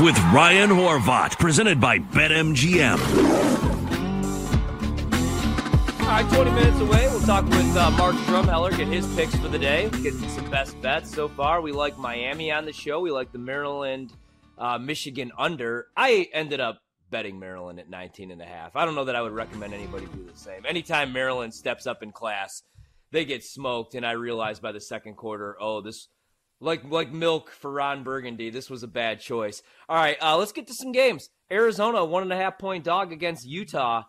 with Ryan Horvat, presented by BetMGM. All right, 20 minutes away. We'll talk with uh, Mark Drumheller, get his picks for the day, get some best bets so far. We like Miami on the show. We like the Maryland uh, Michigan under. I ended up betting Maryland at 19 and a half. I don't know that I would recommend anybody do the same. Anytime Maryland steps up in class, they get smoked, and I realized by the second quarter, oh, this like like milk for Ron Burgundy. This was a bad choice. All right, uh, let's get to some games. Arizona one and a half point dog against Utah.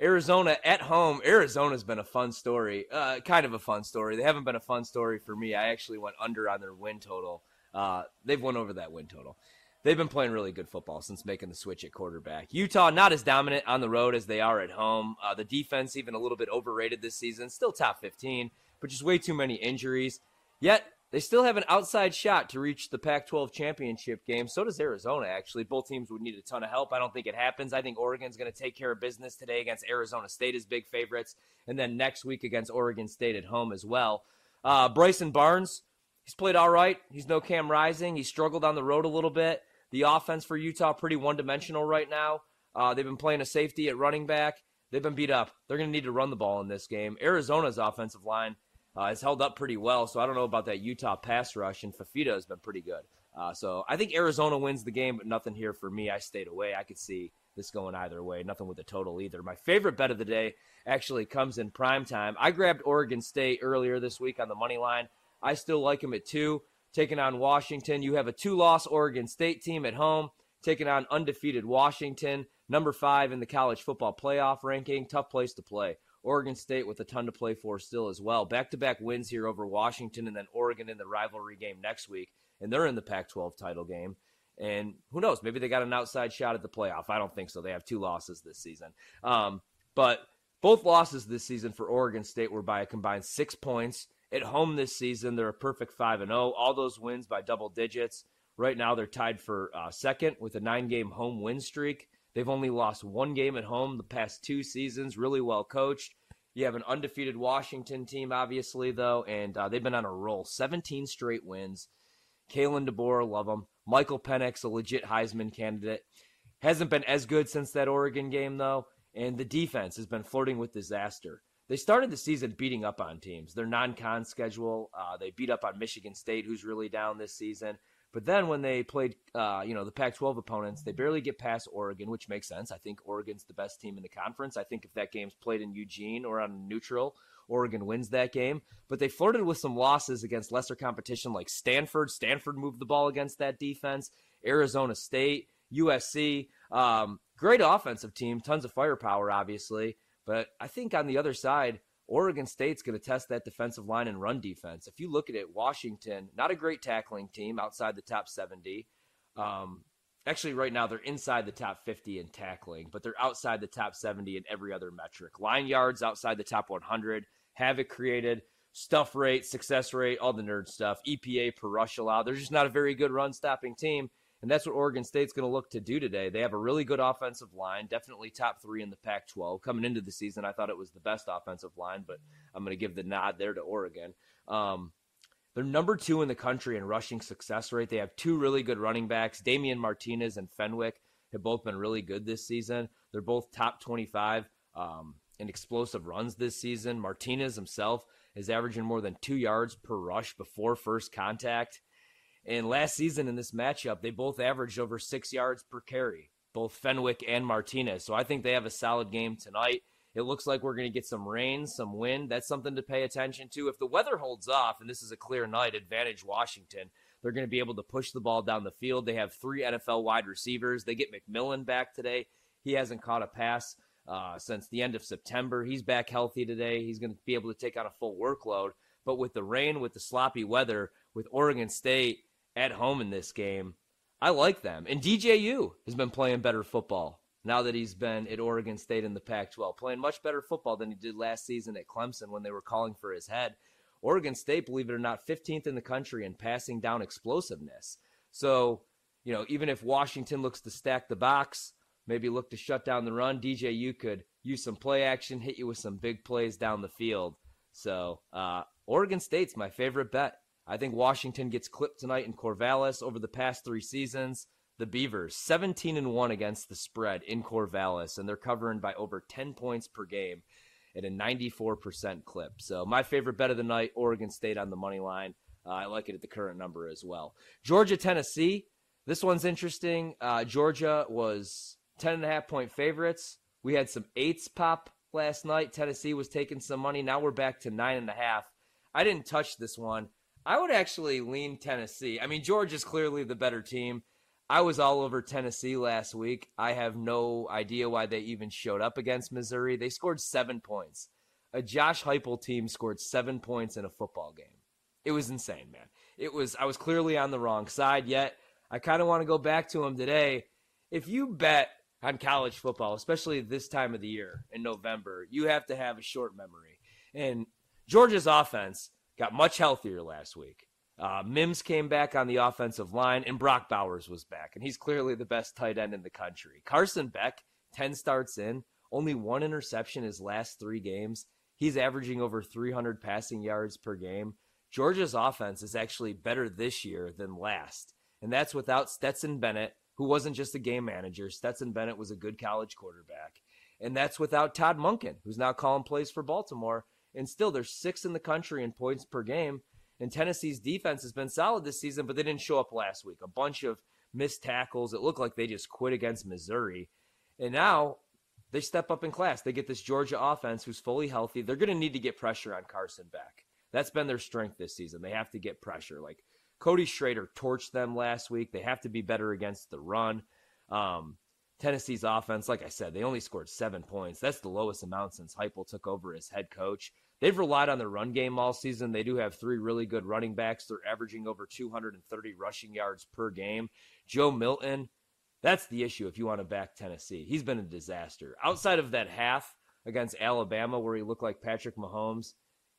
Arizona at home. Arizona's been a fun story, uh, kind of a fun story. They haven't been a fun story for me. I actually went under on their win total. Uh, they've won over that win total. They've been playing really good football since making the switch at quarterback. Utah not as dominant on the road as they are at home. Uh, the defense even a little bit overrated this season. Still top 15, but just way too many injuries. Yet they still have an outside shot to reach the Pac 12 championship game. So does Arizona, actually. Both teams would need a ton of help. I don't think it happens. I think Oregon's going to take care of business today against Arizona State as big favorites, and then next week against Oregon State at home as well. Uh, Bryson Barnes, he's played all right. He's no Cam Rising. He struggled on the road a little bit. The offense for Utah, pretty one dimensional right now. Uh, they've been playing a safety at running back. They've been beat up. They're going to need to run the ball in this game. Arizona's offensive line uh, has held up pretty well. So I don't know about that Utah pass rush, and Fifita has been pretty good. Uh, so I think Arizona wins the game, but nothing here for me. I stayed away. I could see this going either way. Nothing with the total either. My favorite bet of the day actually comes in prime time. I grabbed Oregon State earlier this week on the money line. I still like them at two, taking on Washington. You have a two-loss Oregon State team at home, taking on undefeated Washington, number five in the college football playoff ranking. Tough place to play. Oregon State with a ton to play for still as well. Back to back wins here over Washington and then Oregon in the rivalry game next week. And they're in the Pac 12 title game. And who knows? Maybe they got an outside shot at the playoff. I don't think so. They have two losses this season. Um, but both losses this season for Oregon State were by a combined six points. At home this season, they're a perfect 5 and 0. All those wins by double digits. Right now, they're tied for uh, second with a nine game home win streak. They've only lost one game at home the past two seasons, really well coached. You have an undefeated Washington team, obviously, though, and uh, they've been on a roll 17 straight wins. Kalen DeBoer, love him. Michael Penix, a legit Heisman candidate. Hasn't been as good since that Oregon game, though, and the defense has been flirting with disaster. They started the season beating up on teams. Their non con schedule, uh, they beat up on Michigan State, who's really down this season. But then when they played, uh, you know, the Pac-12 opponents, they barely get past Oregon, which makes sense. I think Oregon's the best team in the conference. I think if that game's played in Eugene or on neutral, Oregon wins that game. But they flirted with some losses against lesser competition like Stanford. Stanford moved the ball against that defense. Arizona State, USC. Um, great offensive team, tons of firepower, obviously. But I think on the other side, Oregon State's going to test that defensive line and run defense. If you look at it, Washington, not a great tackling team outside the top 70. Um, actually, right now, they're inside the top 50 in tackling, but they're outside the top 70 in every other metric. Line yards outside the top 100, havoc created, stuff rate, success rate, all the nerd stuff, EPA per rush allowed. They're just not a very good run stopping team. And that's what Oregon State's going to look to do today. They have a really good offensive line, definitely top three in the Pac 12. Coming into the season, I thought it was the best offensive line, but I'm going to give the nod there to Oregon. Um, they're number two in the country in rushing success rate. They have two really good running backs. Damien Martinez and Fenwick have both been really good this season. They're both top 25 um, in explosive runs this season. Martinez himself is averaging more than two yards per rush before first contact. And last season in this matchup, they both averaged over six yards per carry, both Fenwick and Martinez. So I think they have a solid game tonight. It looks like we're going to get some rain, some wind. That's something to pay attention to. If the weather holds off, and this is a clear night, advantage Washington, they're going to be able to push the ball down the field. They have three NFL wide receivers. They get McMillan back today. He hasn't caught a pass uh, since the end of September. He's back healthy today. He's going to be able to take on a full workload. But with the rain, with the sloppy weather, with Oregon State at home in this game. I like them. And DJU has been playing better football now that he's been at Oregon State in the Pac 12, playing much better football than he did last season at Clemson when they were calling for his head. Oregon State, believe it or not, 15th in the country in passing down explosiveness. So, you know, even if Washington looks to stack the box, maybe look to shut down the run, DJU could use some play action, hit you with some big plays down the field. So, uh, Oregon State's my favorite bet. I think Washington gets clipped tonight in Corvallis over the past three seasons. the Beavers, 17 and 1 against the spread in Corvallis, and they're covering by over 10 points per game at a 94% clip. So, my favorite bet of the night Oregon State on the money line. Uh, I like it at the current number as well. Georgia, Tennessee. This one's interesting. Uh, Georgia was 10 and a half point favorites. We had some eights pop last night. Tennessee was taking some money. Now we're back to nine and a half. I didn't touch this one. I would actually lean Tennessee. I mean, Georgia's clearly the better team. I was all over Tennessee last week. I have no idea why they even showed up against Missouri. They scored seven points. A Josh Heupel team scored seven points in a football game. It was insane, man. It was. I was clearly on the wrong side. Yet I kind of want to go back to him today. If you bet on college football, especially this time of the year in November, you have to have a short memory. And Georgia's offense got much healthier last week. Uh, Mims came back on the offensive line, and Brock Bowers was back, and he's clearly the best tight end in the country. Carson Beck, 10 starts in, only one interception his last three games. He's averaging over 300 passing yards per game. Georgia's offense is actually better this year than last, and that's without Stetson Bennett, who wasn't just a game manager. Stetson Bennett was a good college quarterback, and that's without Todd Monken, who's now calling plays for Baltimore. And still, they're sixth in the country in points per game and Tennessee's defense has been solid this season, but they didn't show up last week. A bunch of missed tackles. It looked like they just quit against Missouri. And now they step up in class. They get this Georgia offense who's fully healthy. They're going to need to get pressure on Carson Beck. That's been their strength this season. They have to get pressure. Like Cody Schrader torched them last week. They have to be better against the run. Um, Tennessee's offense, like I said, they only scored seven points. That's the lowest amount since Heupel took over as head coach. They've relied on the run game all season. They do have three really good running backs. They're averaging over 230 rushing yards per game. Joe Milton, that's the issue if you want to back Tennessee. He's been a disaster. Outside of that half against Alabama where he looked like Patrick Mahomes,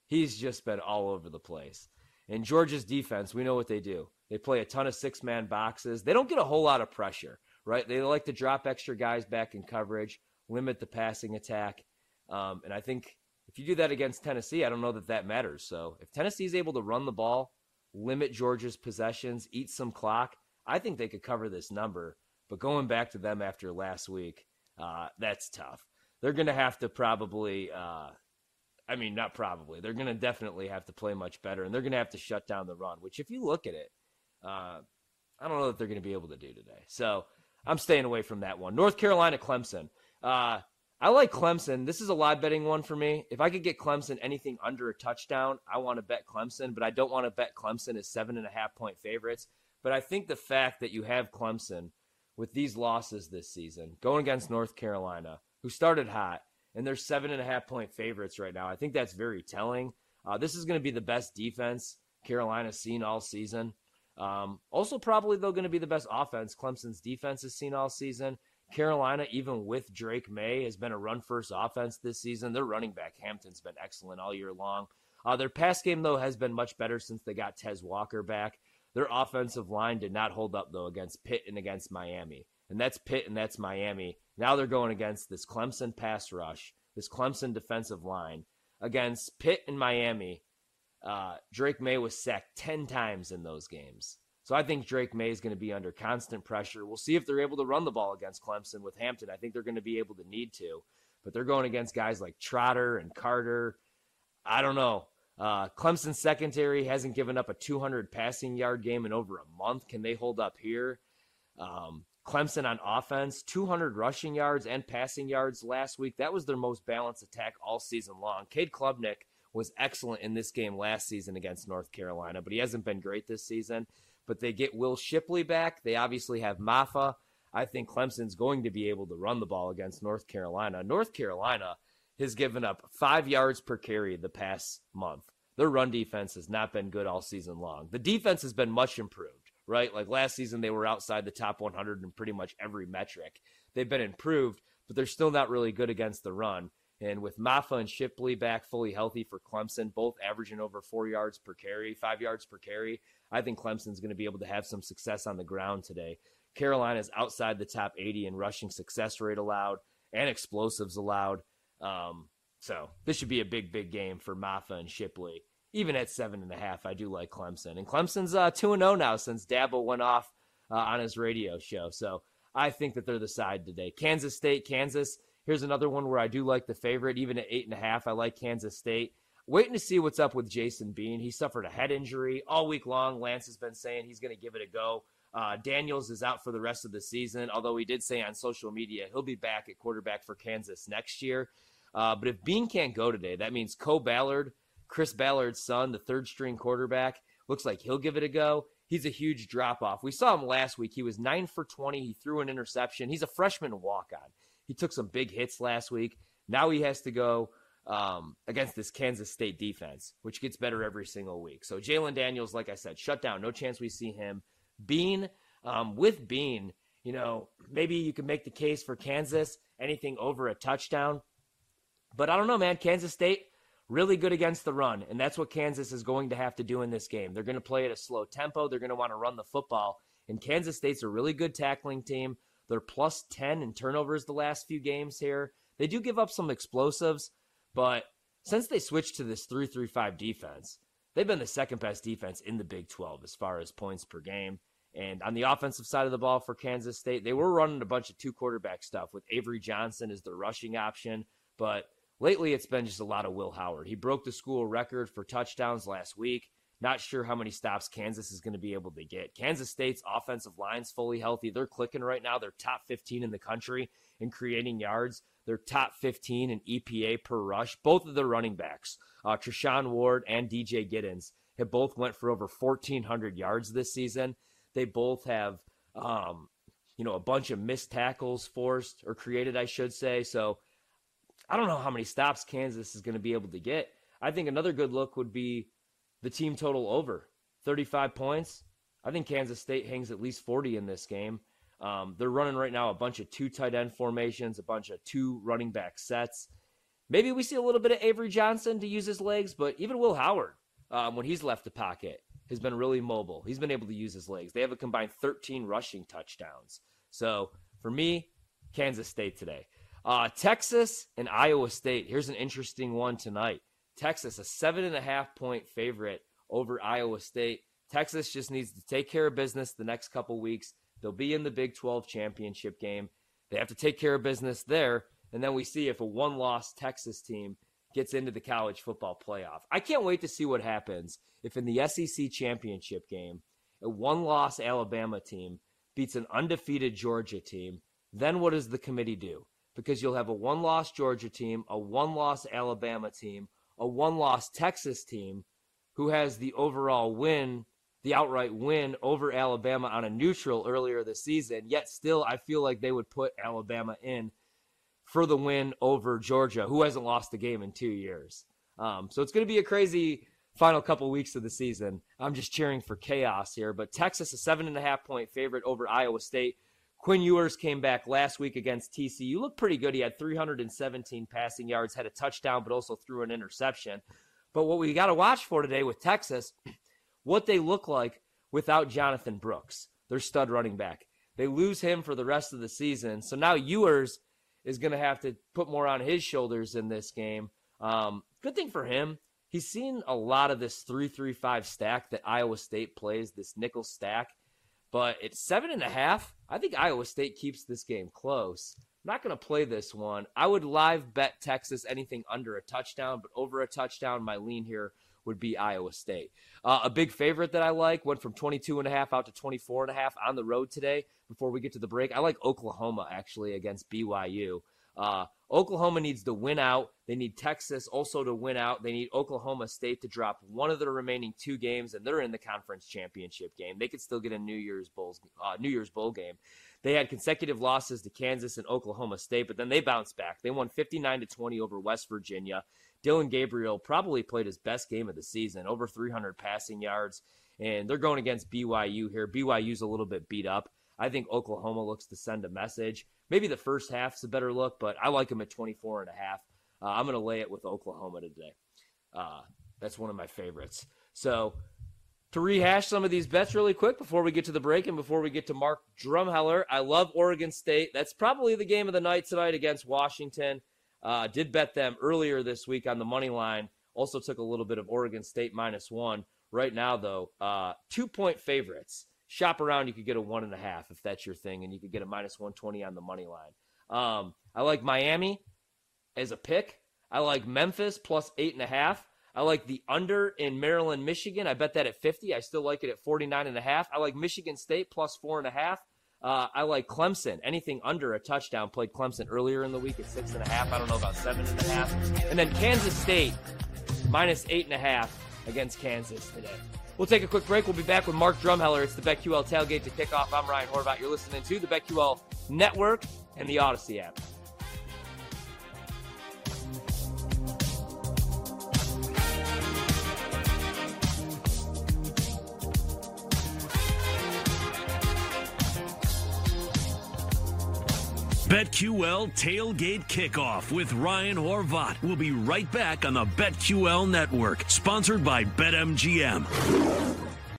he's just been all over the place. In Georgia's defense, we know what they do. They play a ton of six man boxes. They don't get a whole lot of pressure, right? They like to drop extra guys back in coverage, limit the passing attack. Um, and I think if you do that against Tennessee, I don't know that that matters. So if Tennessee is able to run the ball, limit Georgia's possessions, eat some clock, I think they could cover this number. But going back to them after last week, uh, that's tough. They're going to have to probably, uh, I mean, not probably, they're going to definitely have to play much better, and they're going to have to shut down the run, which, if you look at it, uh, I don't know that they're going to be able to do today. So I'm staying away from that one. North Carolina, Clemson. I like Clemson. This is a live betting one for me. If I could get Clemson anything under a touchdown, I want to bet Clemson, but I don't want to bet Clemson as seven and a half point favorites. But I think the fact that you have Clemson with these losses this season, going against North Carolina, who started hot, and they're seven and a half point favorites right now, I think that's very telling. Uh, this is going to be the best defense Carolina's seen all season. Um, also, probably they're going to be the best offense Clemson's defense has seen all season. Carolina, even with Drake Maye, has been a run first offense this season. Their running back, Hampton's been excellent all year long. Uh, their pass game, though, has been much better since they got Tez Walker back. Their offensive line did not hold up, though, against Pitt and against Miami. And that's Pitt and that's Miami. Now they're going against this Clemson pass rush, this Clemson defensive line. Against Pitt and Miami, uh, Drake Maye was sacked 10 times in those games. So I think Drake Maye is going to be under constant pressure. We'll see if they're able to run the ball against Clemson with Hampton. I think they're going to be able to need to, but they're going against guys like Trotter and Carter. I don't know. Uh, Clemson's secondary hasn't given up a 200 passing yard game in over a month. Can they hold up here? Um, Clemson on offense, 200 rushing yards and passing yards last week. That was their most balanced attack all season long. Cade Klubnik was excellent in this game last season against North Carolina, but he hasn't been great this season but they get Will Shipley back. They obviously have Mafah. I think Clemson's going to be able to run the ball against North Carolina. North Carolina has given up five yards per carry the past month. Their run defense has not been good all season long. The defense has been much improved, right? Like last season, they were outside the top 100 in pretty much every metric. They've been improved, but they're still not really good against the run. And with Mafah and Shipley back fully healthy for Clemson, both averaging over four yards per carry, five yards per carry, I think Clemson's going to be able to have some success on the ground today. Carolina's outside the top 80 in rushing success rate allowed and explosives allowed. Um, so this should be a big, big game for Mafah and Shipley. Even at seven and a half, I do like Clemson. And Clemson's uh, 2 0 now since Dabo went off uh, on his radio show. So I think that they're the side today. Kansas State, Kansas. Here's another one where I do like the favorite, even at eight and a half. I like Kansas State. Waiting to see what's up with Jason Bean. He suffered a head injury all week long. Lance has been saying he's going to give it a go. Uh, Daniels is out for the rest of the season, although he did say on social media he'll be back at quarterback for Kansas next year. Uh, but if Bean can't go today, that means Cole Ballard, Chris Ballard's son, the third string quarterback, looks like he'll give it a go. He's a huge drop off. We saw him last week. He was nine for 20. He threw an interception. He's a freshman walk on. He took some big hits last week. Now he has to go um, against this Kansas State defense, which gets better every single week. So Jalon Daniels, like I said, shut down. No chance we see him. Bean, um, with Bean, you know, maybe you can make the case for Kansas, anything over a touchdown. But I don't know, man. Kansas State, really good against the run, and that's what Kansas is going to have to do in this game. They're going to play at a slow tempo. They're going to want to run the football. And Kansas State's a really good tackling team. They're plus 10 in turnovers the last few games here. They do give up some explosives, but since they switched to this 3 3 5 defense, they've been the second best defense in the Big 12 as far as points per game. And on the offensive side of the ball for Kansas State, they were running a bunch of two quarterback stuff with Avery Johnson as their rushing option. But lately, it's been just a lot of Will Howard. He broke the school record for touchdowns last week. Not sure how many stops Kansas is going to be able to get. Kansas State's offensive line's fully healthy. They're clicking right now. They're top 15 in the country in creating yards. They're top 15 in EPA per rush. Both of the running backs, uh, Treshaun Ward and DJ Giddens, have both went for over 1,400 yards this season. They both have, um, you know, a bunch of missed tackles forced or created, I should say. So I don't know how many stops Kansas is going to be able to get. I think another good look would be the team total over 35 points. I think Kansas State hangs at least 40 in this game. Um, they're running right now a bunch of two tight end formations, a bunch of two running back sets. Maybe we see a little bit of Avery Johnson to use his legs, but even Will Howard, um, when he's left the pocket, has been really mobile. He's been able to use his legs. They have a combined 13 rushing touchdowns. So for me, Kansas State today. Uh, Texas and Iowa State. Here's an interesting one tonight. Texas, a seven and a half point favorite over Iowa State. Texas just needs to take care of business the next couple weeks. They'll be in the Big 12 championship game. They have to take care of business there. And then we see if a one loss Texas team gets into the college football playoff. I can't wait to see what happens if in the SEC championship game, a one loss Alabama team beats an undefeated Georgia team. Then what does the committee do? Because you'll have a one loss Georgia team, a one loss Alabama team, a one loss Texas team who has the overall win, the outright win over Alabama on a neutral earlier this season. Yet still, I feel like they would put Alabama in for the win over Georgia, who hasn't lost a game in two years. Um, so it's going to be a crazy final couple weeks of the season. I'm just cheering for chaos here. But Texas, a seven and a half point favorite over Iowa State. Quinn Ewers came back last week against TCU. Looked pretty good. He had 317 passing yards, had a touchdown, but also threw an interception. But what we got to watch for today with Texas, what they look like without Jonathan Brooks, their stud running back. They lose him for the rest of the season. So now Ewers is going to have to put more on his shoulders in this game. Um, good thing for him. He's seen a lot of this 3 3 5 stack that Iowa State plays, this nickel stack. But it's seven and a half. I think Iowa State keeps this game close. I'm not going to play this one. I would live bet Texas anything under a touchdown, but over a touchdown, my lean here would be Iowa State. Uh, a big favorite that I like went from 22 and a half out to 24 and a half on the road today. Before we get to the break, I like Oklahoma actually against BYU. Uh, Oklahoma needs to win out. They need Texas also to win out. They need Oklahoma State to drop one of the remaining two games, and they're in the conference championship game. They could still get a New Year's Bowls, uh, New Year's Bowl game. They had consecutive losses to Kansas and Oklahoma State, but then they bounced back. They won 59 to 20 over West Virginia. Dillon Gabriel probably played his best game of the season, over 300 passing yards, and they're going against BYU here. BYU's a little bit beat up. I think Oklahoma looks to send a message. Maybe the first half's a better look, but I like them at 24 and a half. Uh, I'm going to lay it with Oklahoma today. Uh, that's one of my favorites. So to rehash some of these bets really quick before we get to the break and before we get to Mark Drumheller, I love Oregon State. That's probably the game of the night tonight against Washington. Uh, did bet them earlier this week on the money line. Also took a little bit of Oregon State minus one. Right now, though, uh, two point favorites shop around. You could get a one and a half if that's your thing, and you could get a minus 120 on the money line. Um, I like Miami as a pick. I like Memphis plus eight and a half. I like the under in Maryland, Michigan. I bet that at 50. I still like it at 49 and a half. I like Michigan State plus four and a half. Uh, I like Clemson. Anything under a touchdown. Played Clemson earlier in the week at six and a half. I don't know about seven and a half. And then Kansas State minus eight and a half against Kansas today. We'll take a quick break. We'll be back with Mark Drumheller. It's the BetQL tailgate to kick off. I'm Ryan Horvat. You're listening to the BetQL Network and the Audacy app. BetQL Tailgate Kickoff with Ryan Horvat. We'll be right back on the BetQL Network, sponsored by BetMGM.